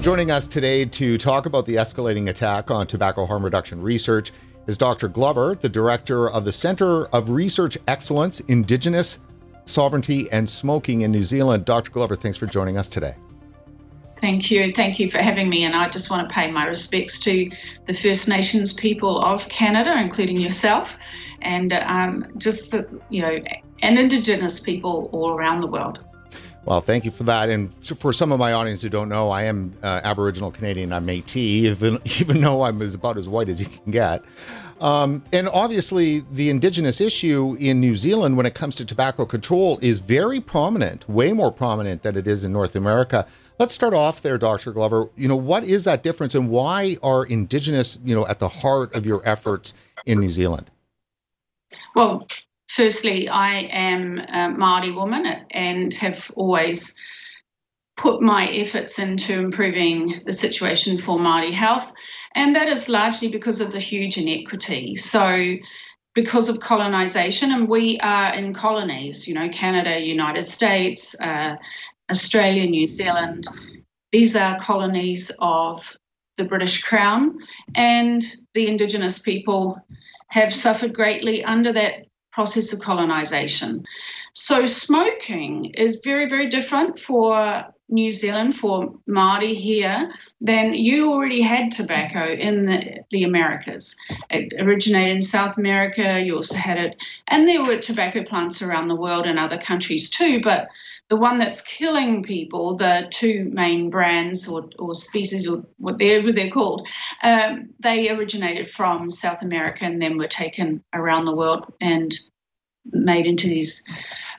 Joining us today to talk about the escalating attack on tobacco harm reduction research is Dr. Glover, the director of the Centre of Research Excellence, Indigenous Sovereignty and Smoking in New Zealand. Dr. Glover, thanks for joining us today. Thank you. Thank you for having me. And I just want to pay my respects to the First Nations people of Canada, including yourself, and um, just the, you know, and Indigenous people all around the world. Well, thank you for that. And for some of my audience who don't know, I am uh, Aboriginal Canadian. I'm Métis, even, even though I'm as, about as white as you can get. Um, and obviously, the Indigenous issue in New Zealand when it comes to tobacco control is very prominent, way more prominent than it is in North America. Let's start off there, Dr. Glover. You know, what is that difference and why are Indigenous, you know, at the heart of your efforts in New Zealand? Well, firstly, I am a Māori woman and have always put my efforts into improving the situation for Māori health, and that is largely because of the huge inequity. So, because of colonization, and we are in colonies, you know, Canada, United States, uh, Australia, New Zealand. These are colonies of the British Crown, and the Indigenous people have suffered greatly under that process of colonization. So, smoking is very, very different for New Zealand, for Māori here, than you already had tobacco in the, the Americas. It originated in South America, you also had it, and there were tobacco plants around the world in other countries too, but the one that's killing people, the two main brands or, or species or whatever they're called, um, they originated from South America and then were taken around the world and made into these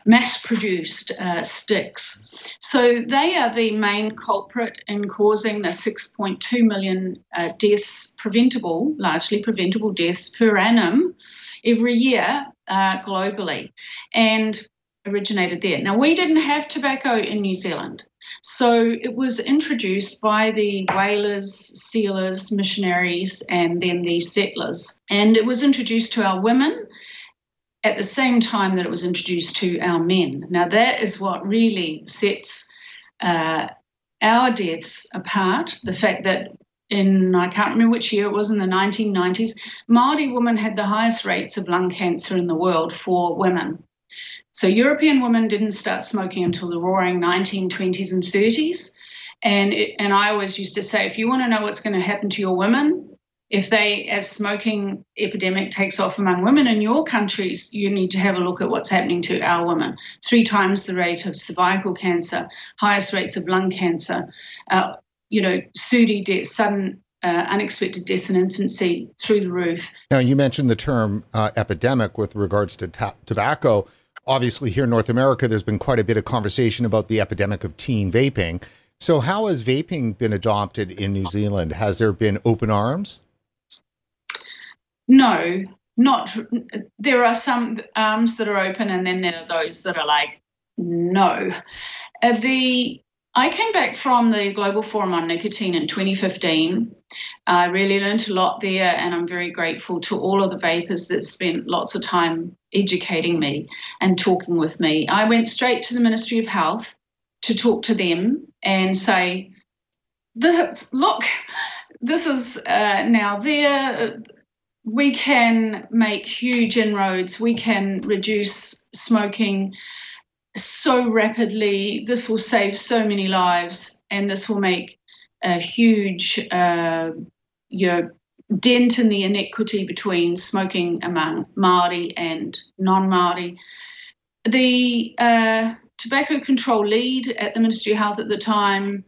mass produced uh, sticks. So they are the main culprit in causing the 6.2 million uh, deaths, preventable, largely preventable deaths per annum every year uh, globally. And originated there. Now, we didn't have tobacco in New Zealand. So it was introduced by the whalers, sealers, missionaries, and then the settlers. And it was introduced to our women at the same time that it was introduced to our men. Now, that is what really sets uh, our deaths apart the fact that in, I can't remember which year it was, in the 1990s, Māori women had the highest rates of lung cancer in the world for women. So European women didn't start smoking until the roaring 1920s and 30s. And, it, and I always used to say, if you want to know what's going to happen to your women, if they, as smoking epidemic takes off among women in your countries, you need to have a look at what's happening to our women. Three times the rate of cervical cancer, highest rates of lung cancer, uh, you know, death, sudden uh, unexpected deaths in infancy through the roof. Now, you mentioned the term uh, epidemic with regards to ta- tobacco. Obviously, here in North America, there's been quite a bit of conversation about the epidemic of teen vaping. So, how has vaping been adopted in New Zealand? Has there been open arms? No, not. There are some arms that are open, and then there are those that are like, no. Uh, the I came back from the Global Forum on Nicotine in 2015. I really learned a lot there, and I'm very grateful to all of the vapers that spent lots of time educating me and talking with me. I went straight to the Ministry of Health to talk to them and say, look, this is uh, now there. We can make huge inroads. We can reduce smoking so rapidly. This will save so many lives, and this will make a huge uh, you know, dent in the inequity between smoking among Maori and non-Maori. The uh, tobacco control lead at the Ministry of Health at the time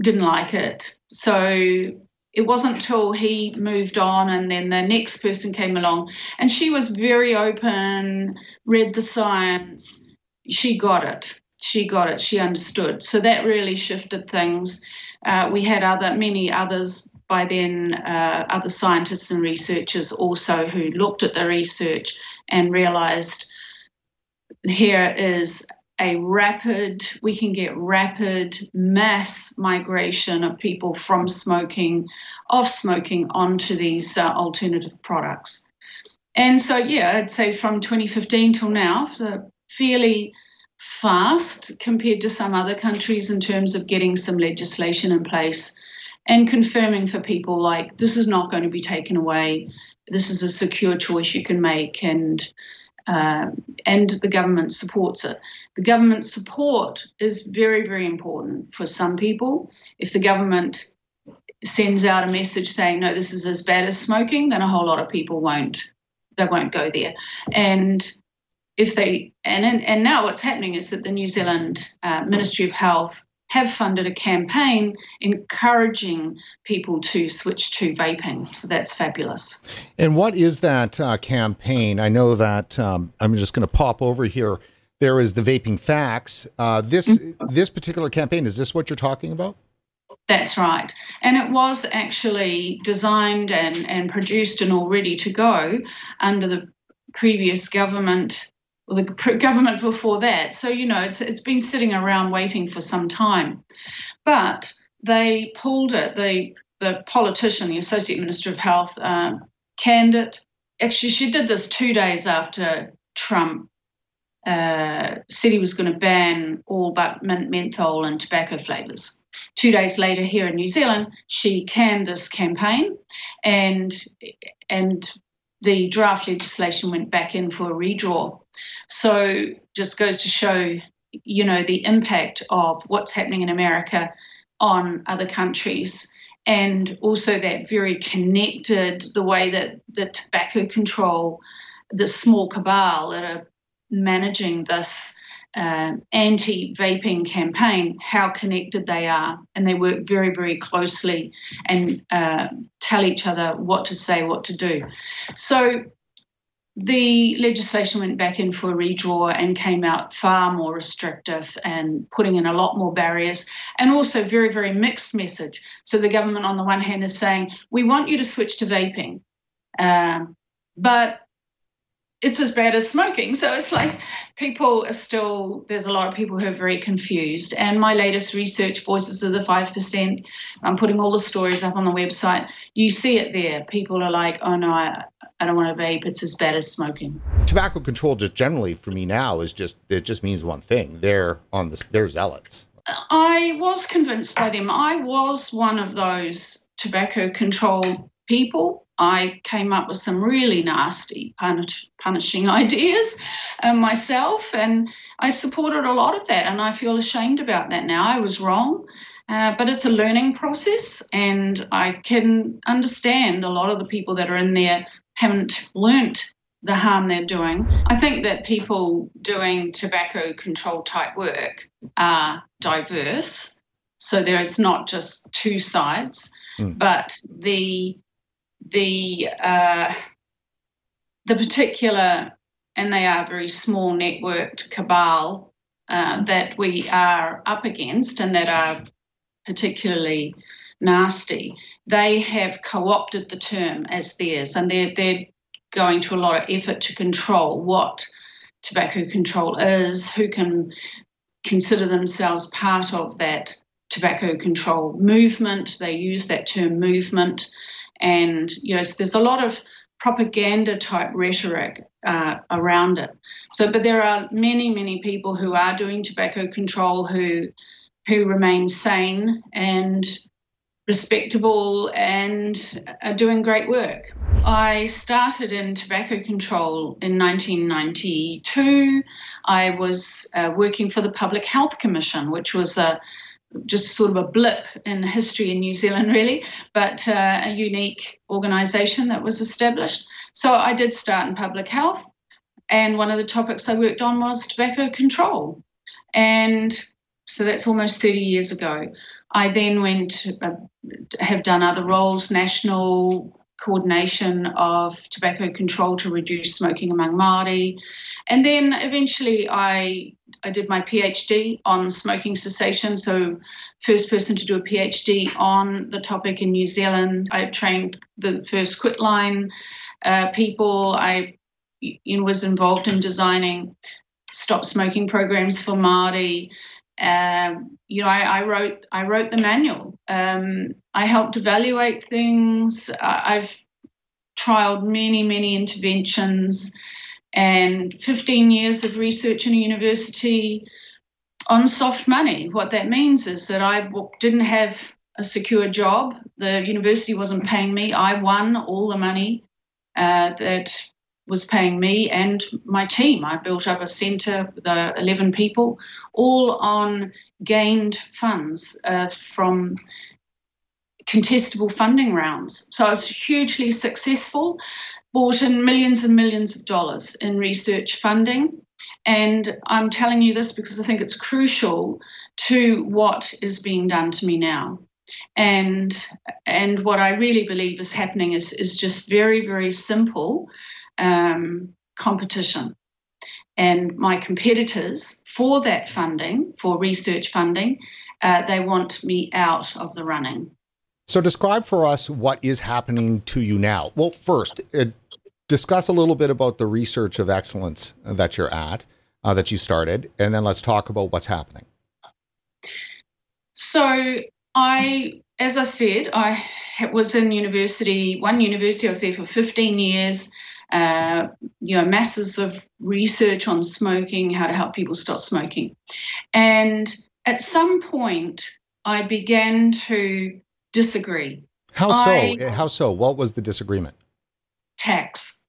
didn't like it, so it wasn't till he moved on and then the next person came along. And she was very open read the science. She got it. She got it. She understood. So that really shifted things. Uh, we had other many others by then uh, other scientists and researchers also who looked at the research and realized here is a rapid, we can get rapid mass migration of people from smoking, off smoking, onto these uh, alternative products. And so, yeah, I'd say from 2015 till now, fairly fast compared to some other countries in terms of getting some legislation in place and confirming for people like this is not going to be taken away. This is a secure choice you can make, and uh, and the government supports it. The government support is very, very important for some people. If the government sends out a message saying no, this is as bad as smoking, then a whole lot of people won't they won't go there. And if they and and now what's happening is that the New Zealand uh, Ministry of Health have funded a campaign encouraging people to switch to vaping. So that's fabulous. And what is that uh, campaign? I know that um, I'm just going to pop over here. There is the vaping facts. Uh, this mm-hmm. this particular campaign is this what you're talking about? That's right. And it was actually designed and, and produced and all ready to go under the previous government the government before that. So, you know, it's, it's been sitting around waiting for some time. But they pulled it. The, the politician, the Associate Minister of Health, uh, canned it. Actually, she did this two days after Trump uh, said he was going to ban all but mint, menthol and tobacco flavours. Two days later, here in New Zealand, she canned this campaign, and and the draft legislation went back in for a redraw. So just goes to show, you know, the impact of what's happening in America on other countries and also that very connected the way that the tobacco control, the small cabal that are managing this uh, anti vaping campaign, how connected they are. And they work very, very closely and uh, tell each other what to say, what to do. So the legislation went back in for a redraw and came out far more restrictive and putting in a lot more barriers and also very, very mixed message. So the government, on the one hand, is saying, we want you to switch to vaping. Um, but it's as bad as smoking. So it's like people are still, there's a lot of people who are very confused. And my latest research, Voices of the 5%, I'm putting all the stories up on the website. You see it there. People are like, oh no, I, I don't want to vape. It's as bad as smoking. Tobacco control, just generally for me now, is just, it just means one thing. They're on the, they're zealots. I was convinced by them. I was one of those tobacco control people I came up with some really nasty punish, punishing ideas um, myself, and I supported a lot of that, and I feel ashamed about that now. I was wrong, uh, but it's a learning process, and I can understand a lot of the people that are in there haven't learnt the harm they're doing. I think that people doing tobacco control type work are diverse, so there is not just two sides, mm. but the the uh, the particular, and they are a very small networked cabal uh, that we are up against, and that are particularly nasty. They have co-opted the term as theirs, and they're they're going to a lot of effort to control what tobacco control is, who can consider themselves part of that tobacco control movement. They use that term movement and you know so there's a lot of propaganda type rhetoric uh, around it. So, but there are many, many people who are doing tobacco control who who remain sane and respectable and are doing great work. I started in tobacco control in 1992. I was uh, working for the Public Health Commission, which was a just sort of a blip in history in New Zealand, really, but uh, a unique organisation that was established. So I did start in public health, and one of the topics I worked on was tobacco control. And so that's almost 30 years ago. I then went, uh, have done other roles, national coordination of tobacco control to reduce smoking among Māori. And then eventually I I did my PhD on smoking cessation, so first person to do a PhD on the topic in New Zealand. I trained the first quitline uh, people. I you know, was involved in designing stop smoking programs for Māori. Um, you know, I, I, wrote I wrote the manual. Um, I helped evaluate things. I've trialed many many interventions and 15 years of research in a university on soft money. What that means is that I didn't have a secure job. The university wasn't paying me. I won all the money uh, that was paying me and my team. I built up a centre with uh, 11 people, all on gained funds uh, from contestable funding rounds. So I was hugely successful, brought in millions and millions of dollars in research funding. And I'm telling you this because I think it's crucial to what is being done to me now. And and what I really believe is happening is is just very very simple um, competition. And my competitors for that funding, for research funding, uh, they want me out of the running. So, describe for us what is happening to you now. Well, first, uh, discuss a little bit about the research of excellence that you're at, uh, that you started, and then let's talk about what's happening. So, I, as I said, I was in university, one university, I was there for 15 years. Uh, you know, masses of research on smoking, how to help people stop smoking. And at some point, I began to disagree. How so? I, How so? What was the disagreement? Tax.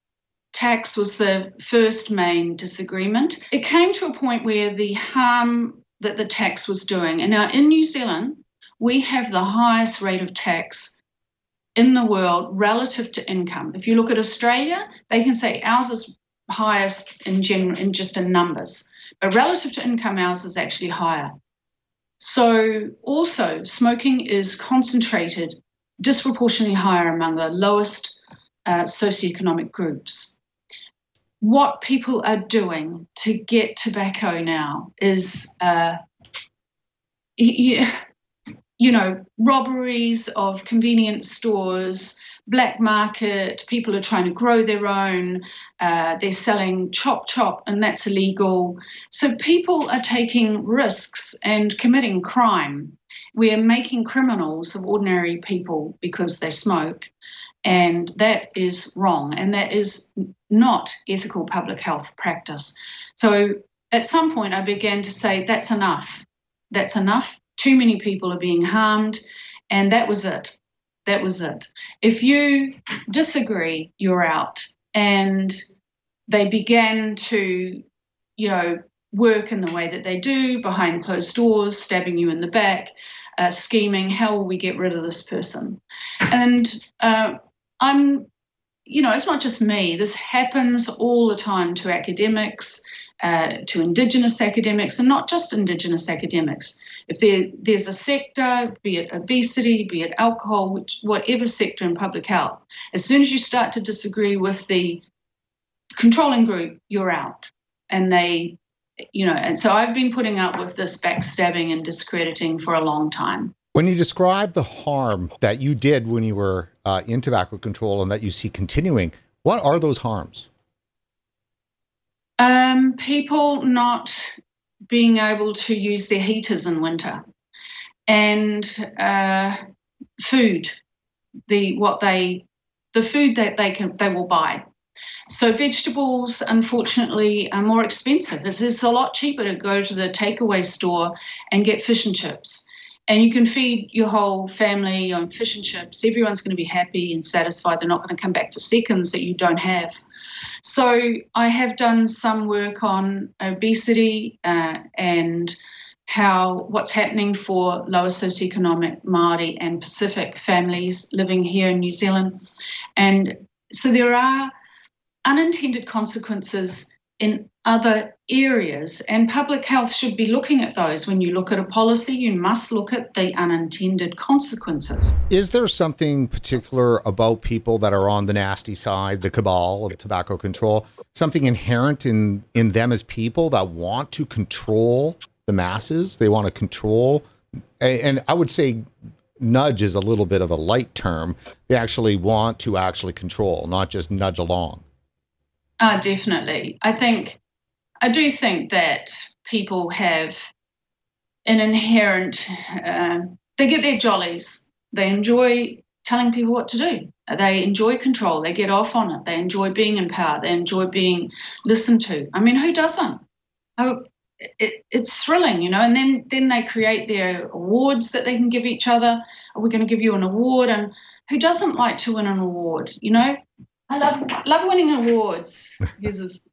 Tax was the first main disagreement. It came to a point where the harm that the tax was doing, and now in New Zealand, we have the highest rate of tax in the world relative to income. If you look at Australia, they can say ours is highest in general, in just in numbers, but relative to income, ours is actually higher. So, also, smoking is concentrated disproportionately higher among the lowest uh, socioeconomic groups. What people are doing to get tobacco now is, uh, you, you know, robberies of convenience stores, black market, people are trying to grow their own, uh, they're selling chop chop, and that's illegal. So people are taking risks and committing crime. We're making criminals of ordinary people because they smoke, and that is wrong, and that is not ethical public health practice. So at some point, I began to say, that's enough. That's enough. Too many people are being harmed, and that was it that was it. If you disagree, you're out. And they began to, you know, work in the way that they do behind closed doors, stabbing you in the back, uh, scheming, how will we get rid of this person? And uh, I'm, you know, it's not just me. This happens all the time to academics, uh, to Indigenous academics, and not just Indigenous academics. If there, there's a sector, be it obesity, be it alcohol, which, whatever sector in public health, as soon as you start to disagree with the controlling group, you're out. And they, you know, and so I've been putting up with this backstabbing and discrediting for a long time. When you describe the harm that you did when you were uh, in tobacco control and that you see continuing, what are those harms? Um, people not being able to use their heaters in winter, and uh, food, the what they, the food that they can they will buy. So vegetables, unfortunately, are more expensive. It is a lot cheaper to go to the takeaway store and get fish and chips. And you can feed your whole family on fish and chips. Everyone's going to be happy and satisfied. They're not going to come back for seconds that you don't have. So I have done some work on obesity uh, and how what's happening for lower socioeconomic Māori and Pacific families living here in New Zealand. And so there are unintended consequences in other areas, and public health should be looking at those. When you look at a policy, you must look at the unintended consequences. Is there something particular about people that are on the nasty side, the cabal of tobacco control, something inherent in, in them as people that want to control the masses? They want to control, and I would say nudge is a little bit of a light term. They actually want to actually control, not just nudge along. Uh, definitely. I think, I do think that people have an inherent, uh, they get their jollies. They enjoy telling people what to do. They enjoy control. They get off on it. They enjoy being in power. They enjoy being listened to. I mean, who doesn't? Oh, it, it's thrilling, you know. And then then they create their awards that they can give each other. Are we going to give you an award? And who doesn't like to win an award? You know, I love love winning awards. Here's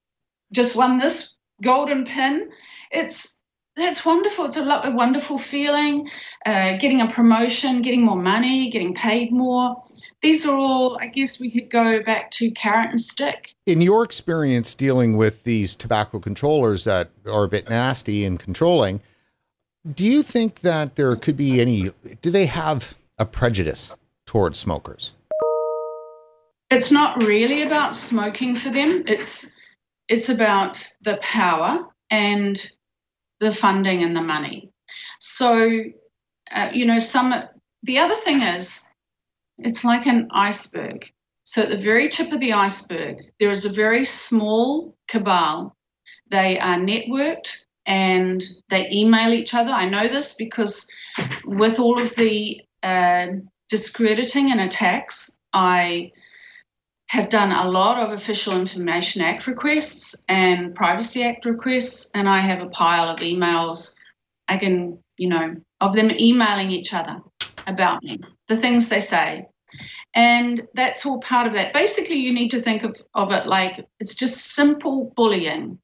just won this golden pin. It's that's wonderful. It's a, lo- a wonderful feeling. Uh, getting a promotion, getting more money, getting paid more. These are all, I guess, we could go back to carrot and stick. In your experience dealing with these tobacco controllers that are a bit nasty and controlling, do you think that there could be any? Do they have a prejudice towards smokers? It's not really about smoking for them. It's it's about the power and the funding and the money. So, uh, you know, some the other thing is, it's like an iceberg. So at the very tip of the iceberg, there is a very small cabal. They are networked and they email each other. I know this because with all of the uh, discrediting and attacks, I have done a lot of Official Information Act requests and Privacy Act requests, and I have a pile of emails. I can, you know, of them emailing each other about me, the things they say. And that's all part of that. Basically, you need to think of, of it like it's just simple bullying.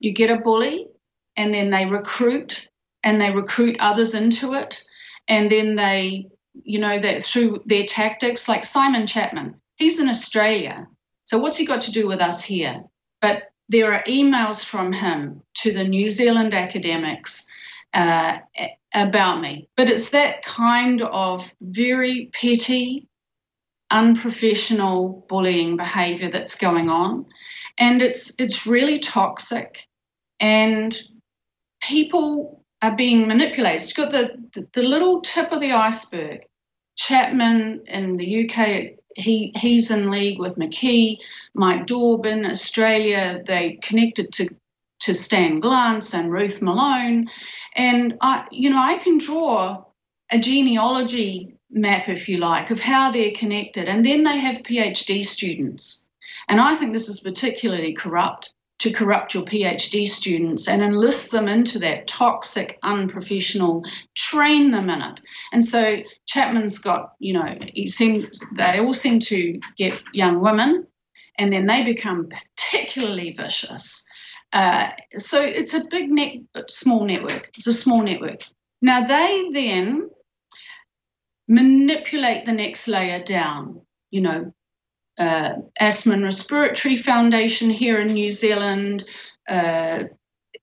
You get a bully, and then they recruit and they recruit others into it. And then they, you know, that through their tactics, like Simon Chapman, he's in Australia. So what's he got to do with us here? But there are emails from him to the New Zealand academics uh, about me. But it's that kind of very petty, unprofessional bullying behavior that's going on. And it's it's really toxic. And people are being manipulated. You've got the, the, the little tip of the iceberg. Chapman in the UK he he's in league with McKee, Mike Daube in, Australia. They connected to to Stan Glantz and Ruth Malone, and I, you know, I can draw a genealogy map, if you like, of how they're connected, and then they have PhD students, and I think this is particularly corrupt to corrupt your PhD students and enlist them into that toxic, unprofessional, train them in it. And so Chapman's got, you know, he seems they all seem to get young women, and then they become particularly vicious. Uh, so it's a big net, small network. It's a small network. Now they then manipulate the next layer down. You know, uh, Asthma and Respiratory Foundation here in New Zealand, uh,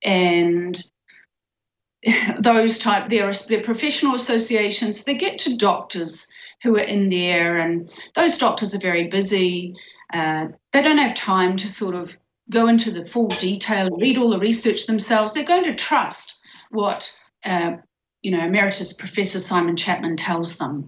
and those type there are professional associations. They get to doctors who are in there, and those doctors are very busy. Uh, they don't have time to sort of go into the full detail, read all the research themselves. They're going to trust what uh, you know, Emeritus Professor Simon Chapman tells them.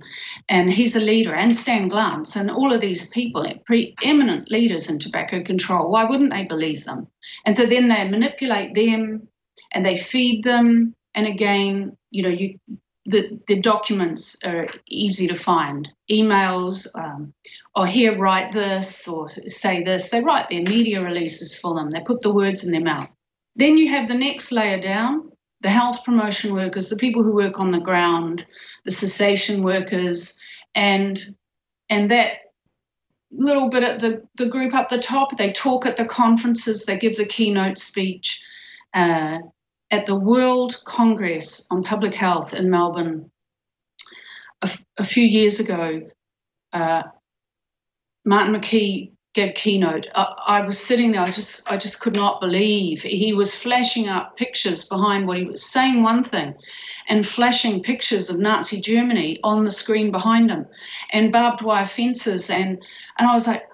And he's a leader, and Stan Glantz, and all of these people, preeminent leaders in tobacco control. Why wouldn't they believe them? And so then they manipulate them and they feed them. And again, you know, you the, the documents are easy to find emails um, or here write this or say this they write their media releases for them they put the words in their mouth then you have the next layer down the health promotion workers, the people who work on the ground, the cessation workers, and and that little bit at the, the group up the top, they talk at the conferences, they give the keynote speech. Uh, at the World Congress on Public Health in Melbourne a, few years ago, uh, Martin McKee gave keynote, I, I, was sitting there. I just, I just could not believe he was flashing up pictures behind what he was saying. One thing, and flashing pictures of Nazi Germany on the screen behind him, and barbed wire fences, and and I was like,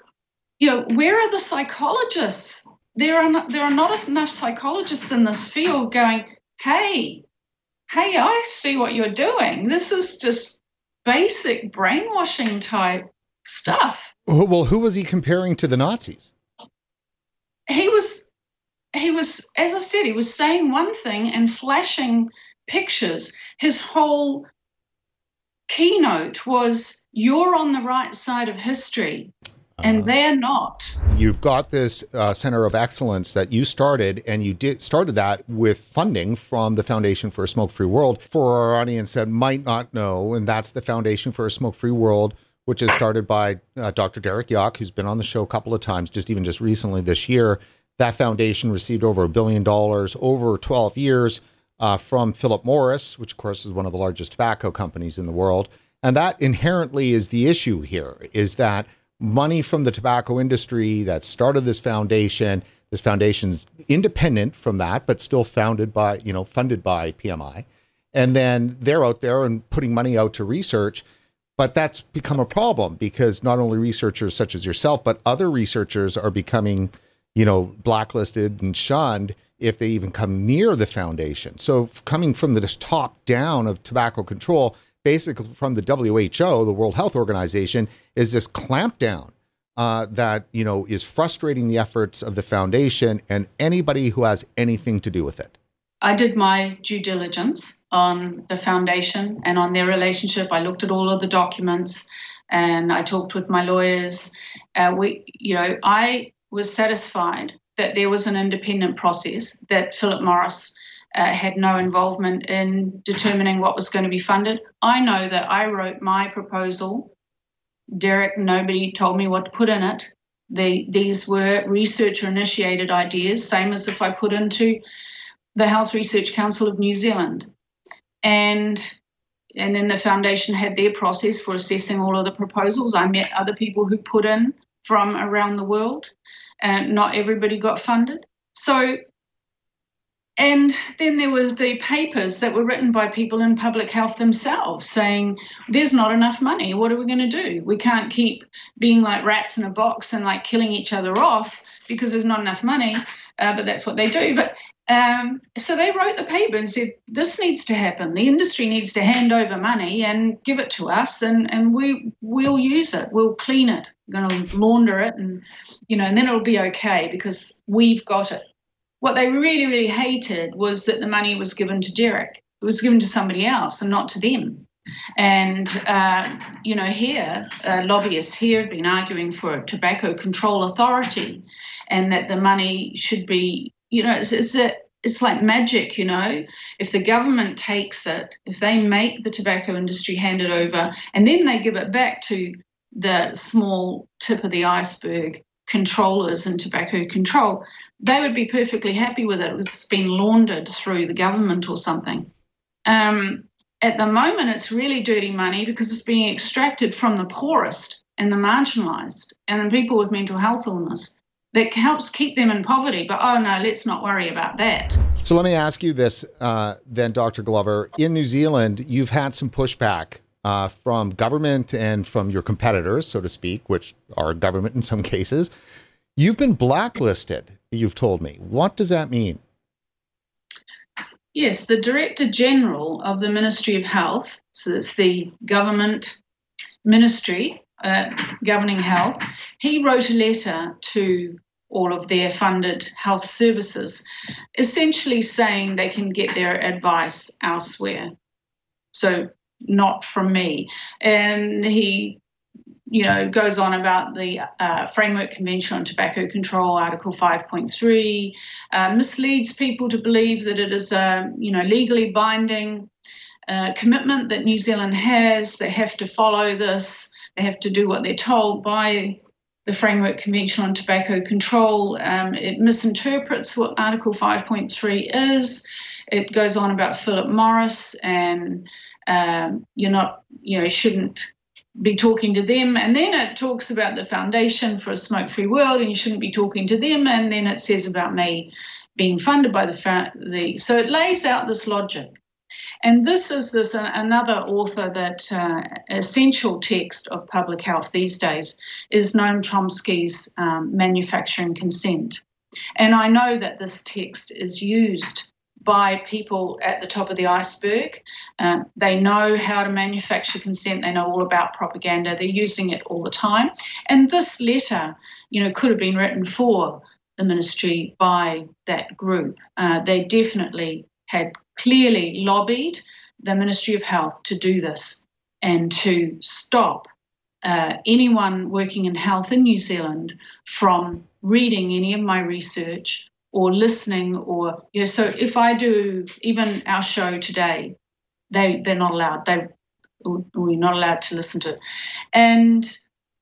you know, where are the psychologists? There are not, there are not enough psychologists in this field going, hey, hey, I see what you're doing. This is just basic brainwashing type stuff. Well, who was he comparing to the Nazis? He was, he was, as I said, he was saying one thing and flashing pictures. His whole keynote was you're on the right side of history and uh, they're not. You've got this uh, center of excellence that you started, and you did started that with funding from the Foundation for a Smoke-Free World. For our audience that might not know, and that's the Foundation for a Smoke-Free World, which is started by uh, Dr. Derek Yach, who's been on the show a couple of times, just even just recently this year. That foundation received over a billion dollars over 12 years uh, from Philip Morris, which of course is one of the largest tobacco companies in the world. And that inherently is the issue here: is that money from the tobacco industry that started this foundation. This foundation's independent from that, but still founded by, you know, funded by PMI. And then they're out there and putting money out to research. But that's become a problem because not only researchers such as yourself, but other researchers are becoming, you know, blacklisted and shunned if they even come near the foundation. So coming from this top down of tobacco control, basically from the WHO, the World Health Organization, is this clampdown uh, that you know is frustrating the efforts of the foundation and anybody who has anything to do with it. I did my due diligence on the foundation and on their relationship. I looked at all of the documents and I talked with my lawyers. Uh, we, you know, I was satisfied that there was an independent process that Philip Morris uh, had no involvement in determining what was going to be funded. I know that I wrote my proposal. Derek, nobody told me what to put in it. The, these were researcher initiated ideas, same as if I put into the Health Research Council of New Zealand. And and then the foundation had their process for assessing all of the proposals. I met other people who put in from around the world, and not everybody got funded. So and then there were the papers that were written by people in public health themselves saying, there's not enough money. What are we going to do? We can't keep being like rats in a box and like killing each other off because there's not enough money. Uh, but that's what they do. But um, so they wrote the paper and said, this needs to happen. The industry needs to hand over money and give it to us, and, and we, we'll use it. We'll clean it. We're going to launder it, and, you know, and then it'll be okay because we've got it. What they really, really hated was that the money was given to Derek. It was given to somebody else and not to them. And, uh, you know, here, uh, lobbyists here have been arguing for a tobacco control authority and that the money should be, you know, it's, it's, a, it's like magic, you know. If the government takes it, if they make the tobacco industry hand it over, and then they give it back to the small tip of the iceberg controllers and tobacco control, they would be perfectly happy with it. It's been laundered through the government or something. Um, at the moment, it's really dirty money because it's being extracted from the poorest and the marginalised and the people with mental health illness. That helps keep them in poverty, but oh no, let's not worry about that. So let me ask you this uh, then, Dr. Glover. In New Zealand, you've had some pushback uh, from government and from your competitors, so to speak, which are government in some cases. You've been blacklisted you've told me. What does that mean? Yes, the Director General of the Ministry of Health, so it's the government ministry uh, governing health, he wrote a letter to all of their funded health services, essentially saying they can get their advice elsewhere. So, not from me. And he you know, goes on about the uh, Framework Convention on Tobacco Control, Article 5.3, uh, misleads people to believe that it is a, you know, legally binding uh, commitment that New Zealand has. They have to follow this. They have to do what they're told by the Framework Convention on Tobacco Control. Um, it misinterprets what Article 5.3 is. It goes on about Philip Morris and um, you're not, you know, shouldn't be talking to them. And then it talks about the Foundation for a Smoke Free World, and you shouldn't be talking to them. And then it says about me being funded by the, the so it lays out this logic. And this is this another author that uh, essential text of public health these days is Noam Chomsky's um, Manufacturing Consent. And I know that this text is used by people at the top of the iceberg. Um, they know how to manufacture consent. They know all about propaganda. They're using it all the time. And this letter, you know, could have been written for the ministry by that group. Uh, they definitely had clearly lobbied the Ministry of Health to do this. and to stop uh, anyone working in health in New Zealand from reading any of my research or listening or you know so if i do even our show today they they're not allowed they we're not allowed to listen to it and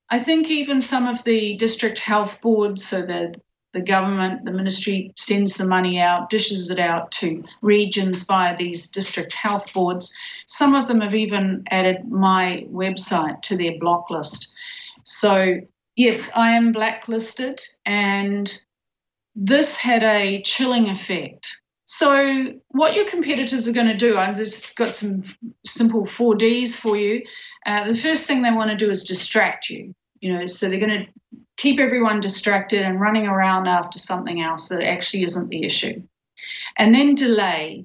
i think even some of the district health boards so the the government the ministry sends the money out dishes it out to regions via these district health boards some of them have even added my website to their block list so yes i am blacklisted and this had a chilling effect. So, what your competitors are going to do, I've just got some simple 4Ds for you. Uh, the first thing they want to do is distract you. You know, so they're going to keep everyone distracted and running around after something else that actually isn't the issue. And then delay,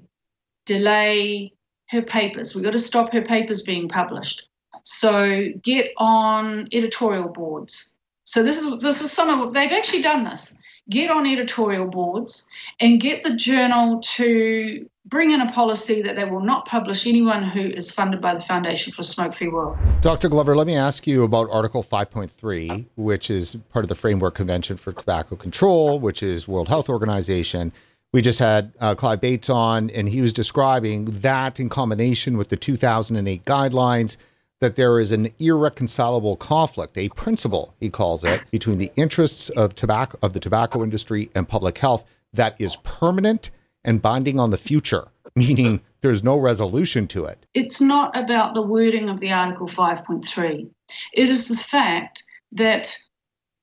delay her papers. We've got to stop her papers being published. So get on editorial boards. So this is this is some of what they've actually done this get on editorial boards and get the journal to bring in a policy that they will not publish anyone who is funded by the Foundation for Smoke Free World. Dr. Glover, let me ask you about Article 5.3, which is part of the Framework Convention for Tobacco Control, which is World Health Organization. We just had uh, Clive Bates on, and he was describing that in combination with the 2008 guidelines that there is an irreconcilable conflict, a principle, he calls it, between the interests of tobacco of the tobacco industry and public health that is permanent and binding on the future, meaning there's no resolution to it. It's not about the wording of the Article 5.3. It is the fact that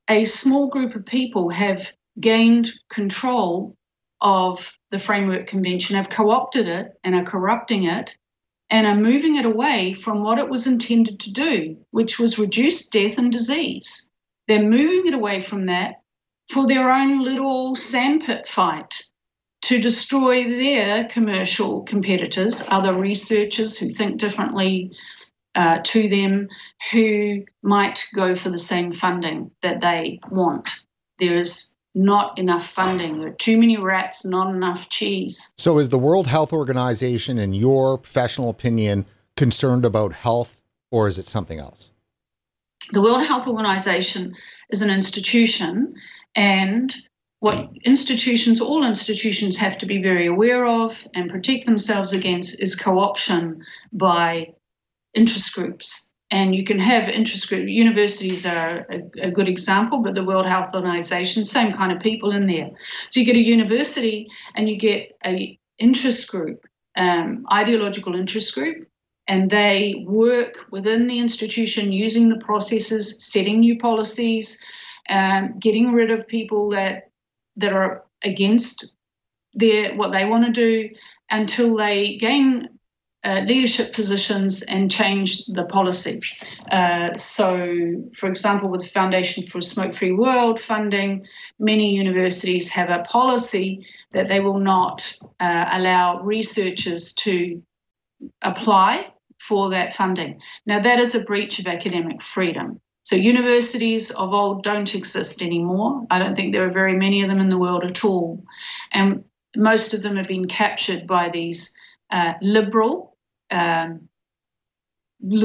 a small group of people have gained control of the Framework Convention, have co opted it and are corrupting it and are moving it away from what it was intended to do, which was reduce death and disease. They're moving it away from that for their own little sandpit fight to destroy their commercial competitors, other researchers who think differently uh, to them, who might go for the same funding that they want. There is not enough funding. There are too many rats, not enough cheese. So, is the World Health Organization, in your professional opinion, concerned about health or is it something else? The World Health Organization is an institution, and what institutions, all institutions, have to be very aware of and protect themselves against is co option by interest groups. And you can have interest group universities are a, a, good example but the world health organization same kind of people in there. So you get a university and you get a interest group um, ideological interest group and they work within the institution using the processes setting new policies um, getting rid of people that that are against their what they want to do until they gain uh, leadership positions and change the policy. Uh, so, for example, with the Foundation for a Smoke Free World funding, many universities have a policy that they will not uh, allow researchers to apply for that funding. Now, that is a breach of academic freedom. So, universities of old don't exist anymore. I don't think there are very many of them in the world at all. And most of them have been captured by these uh, liberal um,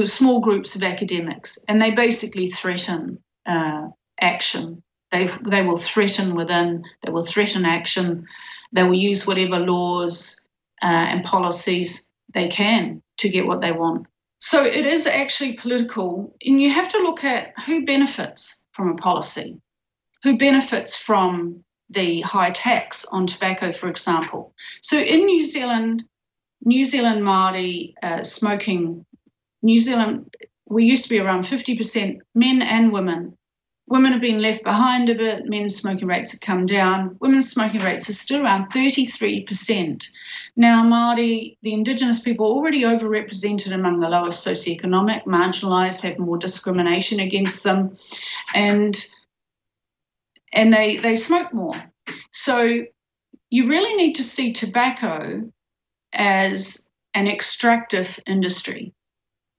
small groups of academics, and they basically threaten uh, action. They they will threaten within. They will threaten action. They will use whatever laws uh, and policies they can to get what they want. So it is actually political, and you have to look at who benefits from a policy, who benefits from the high tax on tobacco, for example. So in New Zealand, New Zealand Māori uh, smoking, New Zealand, we used to be around 50% men and women. Women have been left behind a bit, men's smoking rates have come down. Women's smoking rates are still around 33%. Now, Māori, the Indigenous people, are already overrepresented among the lowest socioeconomic, marginalised, have more discrimination against them, and and they, they smoke more. So you really need to see tobacco as an extractive industry.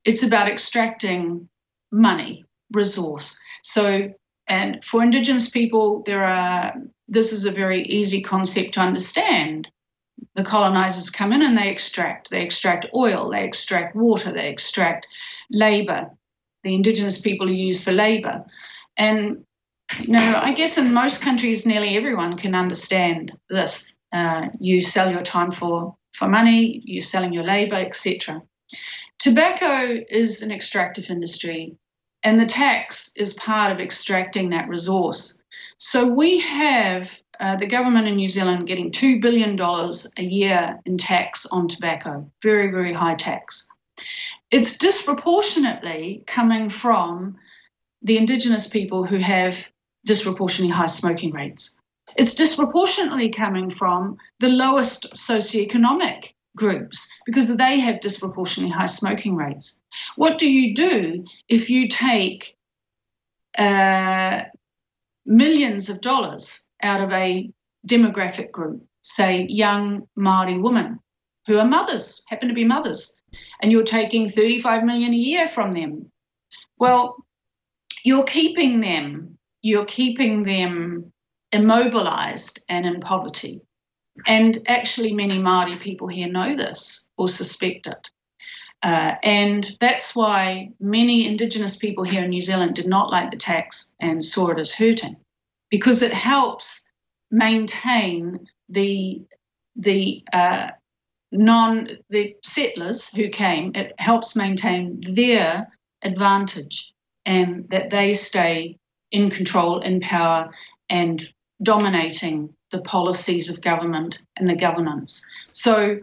It's about extracting money, resource. So, and for Indigenous people, there are this is a very easy concept to understand. the colonizers come in and they extract. They extract oil, they extract water, they extract labor. The indigenous people are used for labor. And you know, I guess in most countries, nearly everyone can understand this. Uh, you sell your time for, for money, you're selling your labor, etc. Tobacco is an extractive industry, and the tax is part of extracting that resource. So we have uh, the government in New Zealand getting $2 billion a year in tax on tobacco, very, very high tax. It's disproportionately coming from the Indigenous people who have disproportionately high smoking rates. It's disproportionately coming from the lowest socioeconomic groups because they have disproportionately high smoking rates. What do you do if you take uh, millions of dollars out of a demographic group, say young Māori women who are mothers, happen to be mothers, and you're taking 35 million a year from them? Well, you're keeping them, you're keeping them immobilized and in poverty. And actually, many Māori people here know this or suspect it. Uh, and that's why many Indigenous people here in New Zealand did not like the tax and saw it as hurting, because it helps maintain the the uh, non the settlers who came. It helps maintain their advantage and that they stay in control, in power, and dominating the policies of government and the governance. So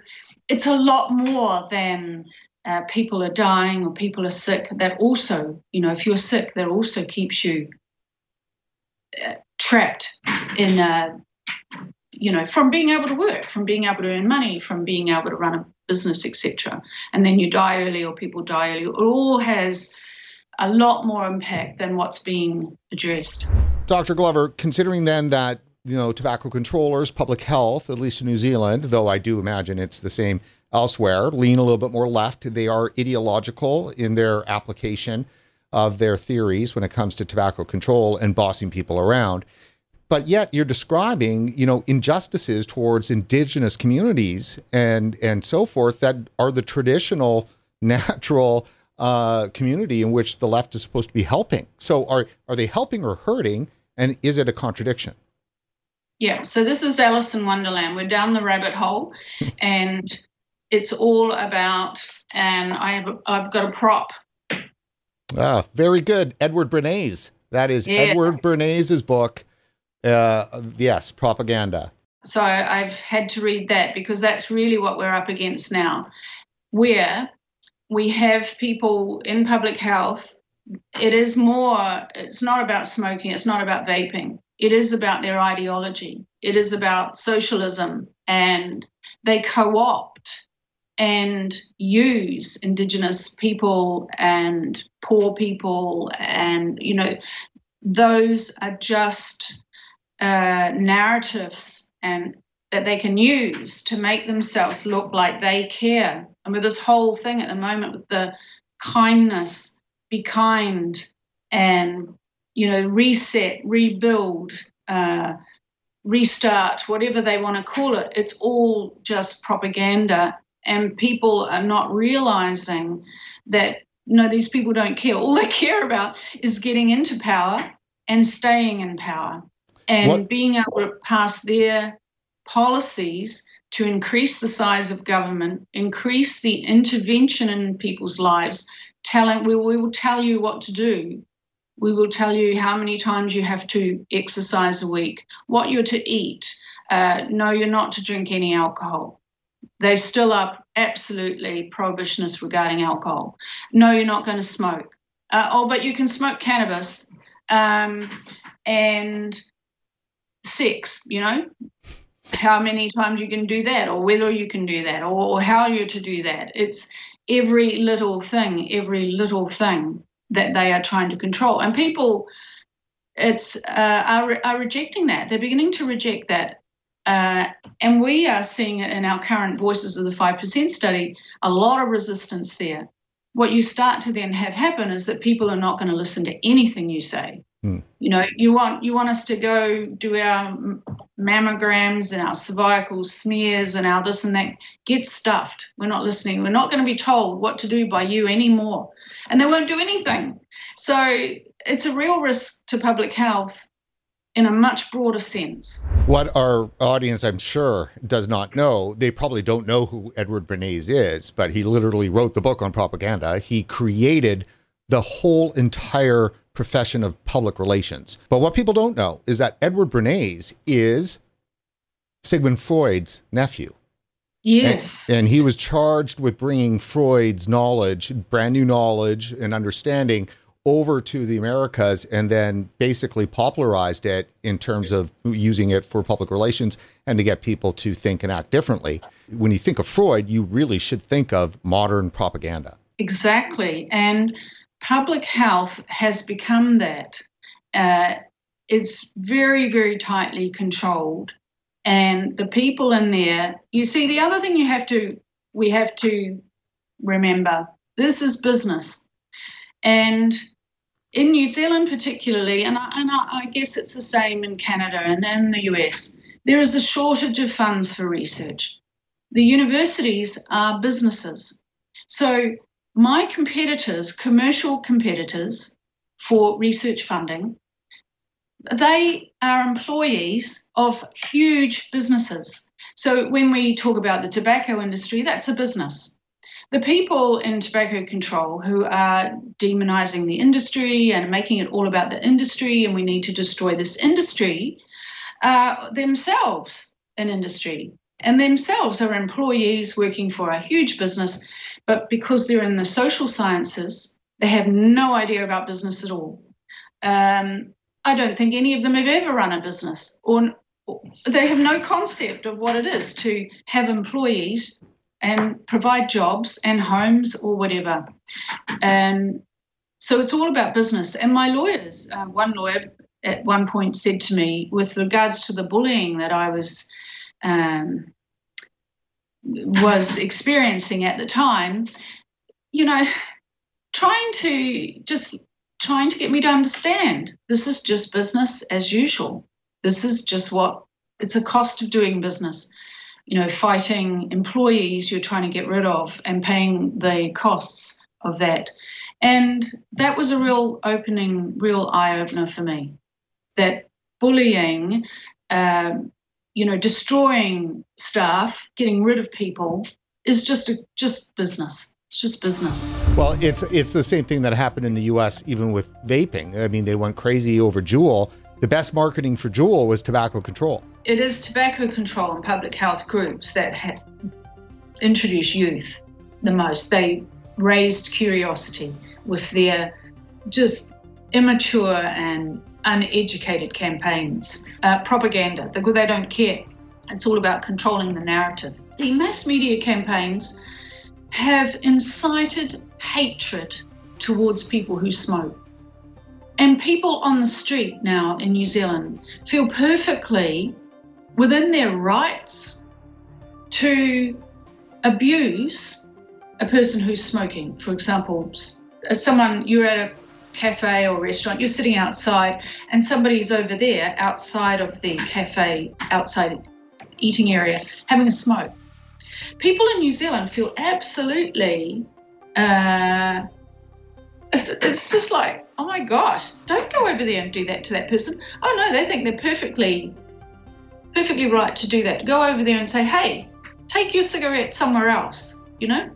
it's a lot more than uh, people are dying or people are sick. That also, you know, if you're sick, that also keeps you uh, trapped in, a, you know, from being able to work, from being able to earn money, from being able to run a business, etc. And then you die early or people die early. It all has a lot more impact than what's being addressed. Dr. Glover, considering then that you know, tobacco controllers, public health, at least in New Zealand, though I do imagine it's the same elsewhere, lean a little bit more left. They are ideological in their application of their theories when it comes to tobacco control and bossing people around. But yet you're describing, you know, injustices towards indigenous communities and and so forth that are the traditional, natural uh, community in which the left is supposed to be helping. So are are they helping or hurting? And is it a contradiction? Yeah, so this is Alice in Wonderland. We're down the rabbit hole, and it's all about. And I have a, I've got a prop. Ah, very good, Edward Bernays. That is yes. Edward Bernays's book. Uh, yes, propaganda. So I've had to read that because that's really what we're up against now, where we have people in public health. It is more. It's not about smoking. It's not about vaping it is about their ideology. It is about socialism, and they co opt and use Indigenous people and poor people, and you know, those are just uh, narratives and that they can use to make themselves look like they care. And with this whole thing at the moment, with the kindness, be kind, and you know, reset, rebuild, uh, restart, whatever they want to call it. It's all just propaganda. And people are not realizing that, no, these people don't care. All they care about is getting into power and staying in power and what? being able to pass their policies to increase the size of government, increase the intervention in people's lives, telling we, we will tell you what to do we will tell you how many times you have to exercise a week, what you're to eat. Uh, no, you're not to drink any alcohol. They still are absolutely prohibitionists regarding alcohol. No, you're not going to smoke. Uh, oh, but you can smoke cannabis um, and sex, you know, how many times you can do that or whether you can do that or, or how you're to do that. It's every little thing, every little thing that they are trying to control. And people, it's uh, are, are rejecting that. They're beginning to reject that. Uh, and we are seeing in our current Voices of the 5% study, a lot of resistance there. what you start to then have happen is that people are not going to listen to anything you say. Mm. You know, you want you want us to go do our mammograms and our cervical smears and our this and that. Get stuffed. We're not listening. We're not going to be told what to do by you anymore, and they won't do anything. So it's a real risk to public health in a much broader sense. What our audience, I'm sure, does not know, they probably don't know who Edward Bernays is, but he literally wrote the book on propaganda. He created the whole entire profession of public relations. But what people don't know is that Edward Bernays is Sigmund Freud's nephew. Yes. And, and, he was charged with bringing Freud's knowledge, brand new knowledge and understanding over to the Americas and then basically popularized it in terms of using it for public relations and to get people to think and act differently. When you think of Freud, you really should think of modern propaganda. Exactly. And public health has become that. Uh, it's very, very tightly controlled. And the people in there, you see, the other thing you have to, we have to remember this is business. And in New Zealand, particularly, and, I, and I, I guess it's the same in Canada and in the US, there is a shortage of funds for research. The universities are businesses. So, my competitors, commercial competitors for research funding, they are employees of huge businesses. So, when we talk about the tobacco industry, that's a business the people in tobacco control who are demonizing the industry and making it all about the industry and we need to destroy this industry are themselves an industry and themselves are employees working for a huge business but because they're in the social sciences they have no idea about business at all um, i don't think any of them have ever run a business or they have no concept of what it is to have employees and provide jobs and homes or whatever. And so it's all about business. And my lawyers, uh, one lawyer at one point said to me, with regards to the bullying that I was um, was experiencing at the time, you know, trying to just trying to get me to understand this is just business as usual. This is just what it's a cost of doing business you know, fighting employees you're trying to get rid of and paying the costs of that. And that was a real opening, real eye opener for me. That bullying, um, you know, destroying staff, getting rid of people is just a, just business. It's just business. Well, it's it's the same thing that happened in the U.S. even with vaping. I mean, they went crazy over Juul. The best marketing for Juul was tobacco control it is tobacco control and public health groups that ha- introduce youth the most. They raised curiosity with their just immature and uneducated campaigns, uh, propaganda. They, they don't care. It's all about controlling the narrative. The mass media campaigns have incited hatred towards people who smoke. And people on the street now in New Zealand feel perfectly within their rights to abuse a person who's smoking. For example, someone you're at a cafe or restaurant, you're sitting outside, and somebody's over there outside of the cafe, outside eating area, having a smoke. People in New Zealand feel absolutely. Uh, it's, it's just like, oh my gosh, don't go over there and do that to that person. Oh no, they think they're perfectly perfectly right to do that. Go over there and say, hey, take your cigarette somewhere else, you know?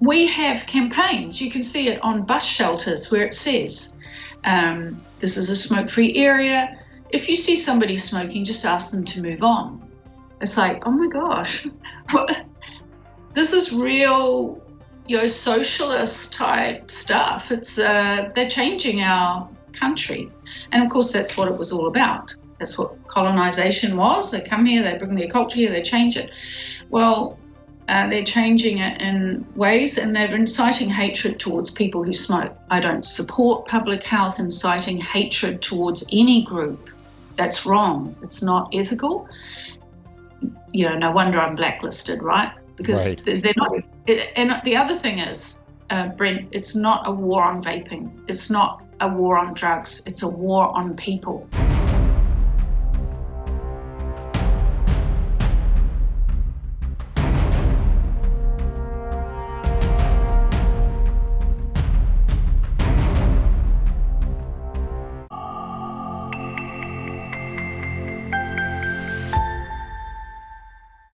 We have campaigns. You can see it on bus shelters where it says, um, this is a smoke free area. If you see somebody smoking, just ask them to move on. It's like, oh my gosh, this is real, you know, socialist type stuff. It's uh, they're changing our country, and of course that's what it was all about. That's what colonization was. They come here, they bring their culture here, they change it. Well, uh, they're changing it in ways and they're inciting hatred towards people who smoke. I don't support public health inciting hatred towards any group. That's wrong. It's not ethical. You know, no wonder I'm blacklisted, right? Because right. they're not. And the other thing is, uh, Brent, it's not a war on vaping. It's not a war on drugs. It's a war on people.